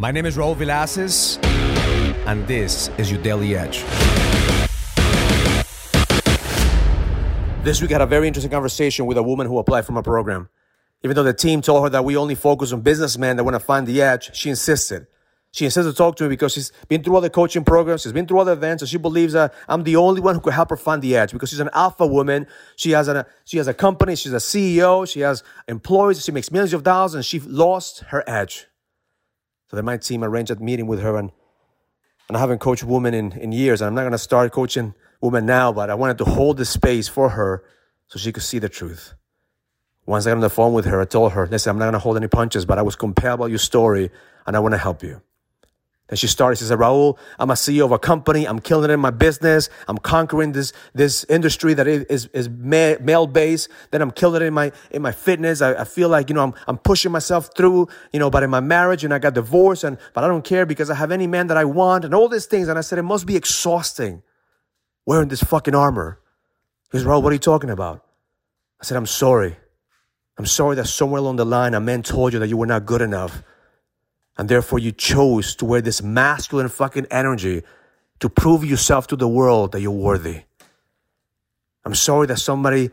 My name is Raul Villacis, and this is your Daily Edge. This week I had a very interesting conversation with a woman who applied for my program. Even though the team told her that we only focus on businessmen that want to find the edge, she insisted. She insisted to talk to me because she's been through other coaching programs, she's been through other events, and she believes that I'm the only one who could help her find the edge because she's an alpha woman. She has a she has a company, she's a CEO, she has employees, she makes millions of dollars, and she lost her edge. So then my team arranged a meeting with her, and and I haven't coached women in, in years, and I'm not gonna start coaching women now, but I wanted to hold the space for her so she could see the truth. Once I got on the phone with her, I told her, listen, I'm not gonna hold any punches, but I was compelled by your story and I wanna help you. Then she started, she said, Raul, I'm a CEO of a company. I'm killing it in my business. I'm conquering this, this industry that is, is male based. Then I'm killing it in my, in my fitness. I, I feel like, you know, I'm, I'm pushing myself through, you know, but in my marriage and I got divorced and, but I don't care because I have any man that I want and all these things. And I said, it must be exhausting wearing this fucking armor. He goes, Raul, what are you talking about? I said, I'm sorry. I'm sorry that somewhere along the line a man told you that you were not good enough. And therefore you chose to wear this masculine fucking energy to prove yourself to the world that you're worthy. I'm sorry that somebody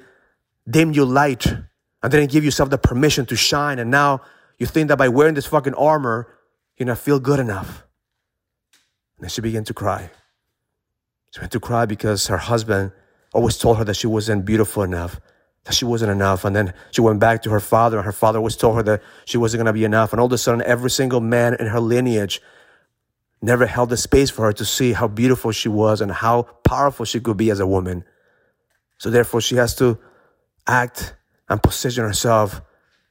dimmed your light and didn't give yourself the permission to shine. And now you think that by wearing this fucking armor, you're not feel good enough. And then she began to cry. She went to cry because her husband always told her that she wasn't beautiful enough, that she wasn't enough. And then she went back to her father, and her father always told her that she wasn't going to be enough. And all of a sudden, every single man in her lineage never held the space for her to see how beautiful she was and how powerful she could be as a woman. So therefore, she has to act and position herself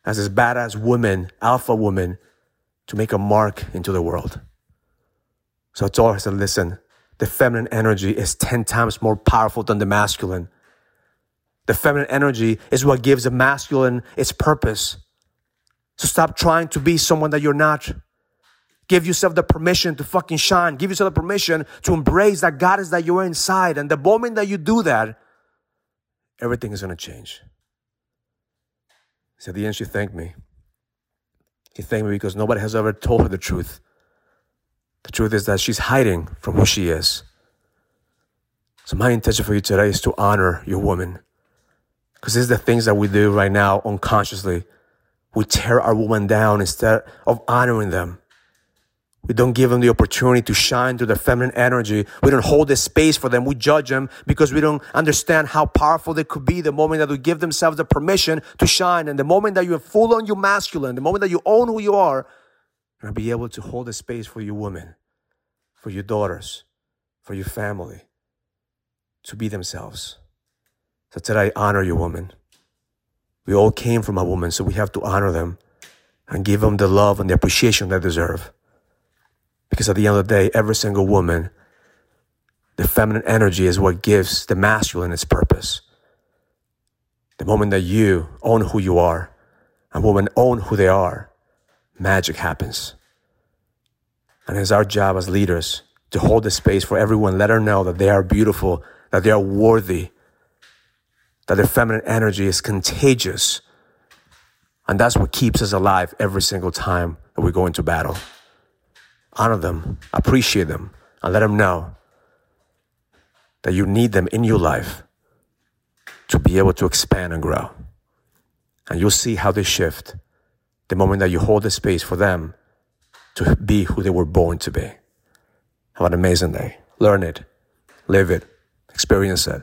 as this badass woman, alpha woman, to make a mark into the world. So I told her, I said, listen, the feminine energy is 10 times more powerful than the masculine. The feminine energy is what gives the masculine its purpose. So stop trying to be someone that you're not. Give yourself the permission to fucking shine. Give yourself the permission to embrace that goddess that you're inside. And the moment that you do that, everything is going to change. So at the end, she thanked me. She thanked me because nobody has ever told her the truth. The truth is that she's hiding from who she is. So my intention for you today is to honor your woman. Because this is the things that we do right now unconsciously. We tear our woman down instead of honoring them. We don't give them the opportunity to shine through their feminine energy. We don't hold the space for them. We judge them because we don't understand how powerful they could be the moment that we give themselves the permission to shine. And the moment that you're full on your masculine, the moment that you own who you are, and be able to hold a space for your women, for your daughters, for your family, to be themselves. So today, honor your woman. We all came from a woman, so we have to honor them and give them the love and the appreciation they deserve. Because at the end of the day, every single woman, the feminine energy is what gives the masculine its purpose. The moment that you own who you are and women own who they are, magic happens. And it's our job as leaders to hold the space for everyone, let her know that they are beautiful, that they are worthy, that their feminine energy is contagious. And that's what keeps us alive every single time that we go into battle. Honor them, appreciate them, and let them know that you need them in your life to be able to expand and grow. And you'll see how they shift the moment that you hold the space for them to be who they were born to be. Have an amazing day. Learn it, live it, experience it.